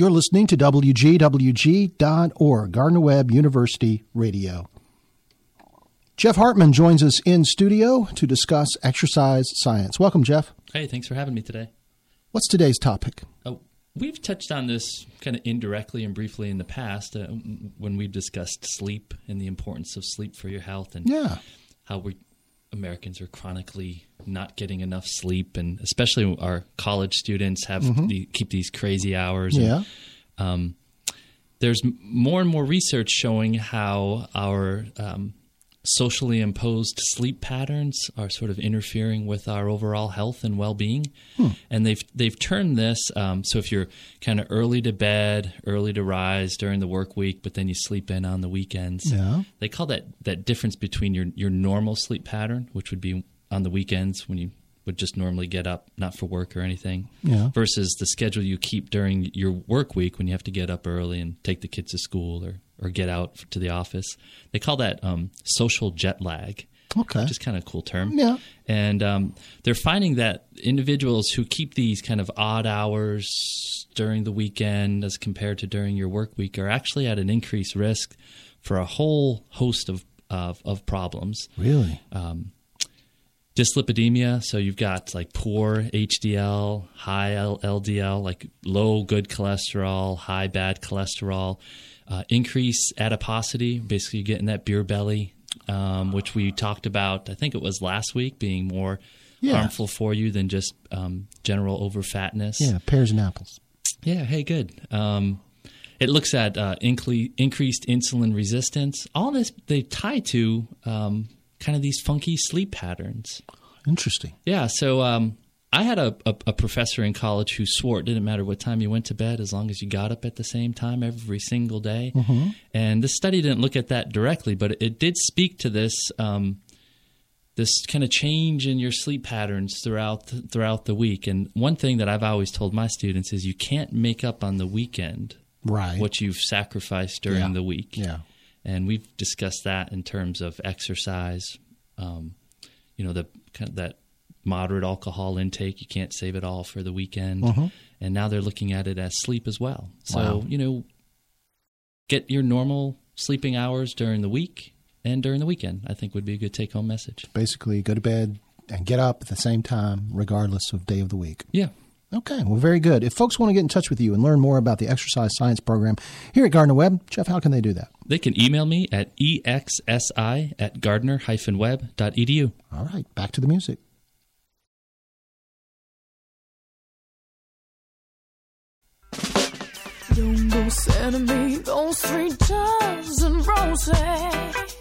You're listening to WGWG.org, Gardner Webb University Radio. Jeff Hartman joins us in studio to discuss exercise science. Welcome, Jeff. Hey, thanks for having me today. What's today's topic? Oh, we've touched on this kind of indirectly and briefly in the past uh, when we've discussed sleep and the importance of sleep for your health and yeah. how we Americans are chronically not getting enough sleep, and especially our college students have mm-hmm. the, keep these crazy hours. Yeah. And, um, there's more and more research showing how our um, socially imposed sleep patterns are sort of interfering with our overall health and well-being. Hmm. And they've they've turned this um, so if you're kind of early to bed, early to rise during the work week, but then you sleep in on the weekends. Yeah. They call that that difference between your your normal sleep pattern, which would be on the weekends when you would just normally get up, not for work or anything, yeah. versus the schedule you keep during your work week when you have to get up early and take the kids to school or or get out to the office. They call that um, social jet lag. Okay. Which is kind of a cool term. Yeah. And um, they're finding that individuals who keep these kind of odd hours during the weekend as compared to during your work week are actually at an increased risk for a whole host of, of, of problems. Really? Um, dyslipidemia. So you've got like poor HDL, high LDL, like low good cholesterol, high bad cholesterol uh, increase adiposity, basically getting that beer belly, um, which we talked about. I think it was last week, being more yeah. harmful for you than just um, general overfatness. Yeah, pears and apples. Yeah. Hey, good. Um, it looks at uh, incre- increased insulin resistance. All this they tie to um, kind of these funky sleep patterns. Interesting. Yeah. So um, I had a, a, a, professor in college who swore it didn't matter what time you went to bed as long as you got up at the same time every single day. Mm-hmm. And this study didn't look at that directly, but it did speak to this um, this kind of change in your sleep patterns throughout throughout the week. And one thing that I've always told my students is you can't make up on the weekend right. what you've sacrificed during yeah. the week. Yeah. And we've discussed that in terms of exercise. Um, you know the kind of that moderate alcohol intake. You can't save it all for the weekend. Mm-hmm. And now they're looking at it as sleep as well. So, wow. you know, get your normal sleeping hours during the week and during the weekend, I think would be a good take home message. Basically, go to bed and get up at the same time, regardless of day of the week. Yeah. Okay, well, very good. If folks want to get in touch with you and learn more about the exercise science program here at Gardner Webb, Jeff, how can they do that? They can email me at exsi at gardner-webb.edu. All right, back to the music. Jumbo said to me, those three dozen roses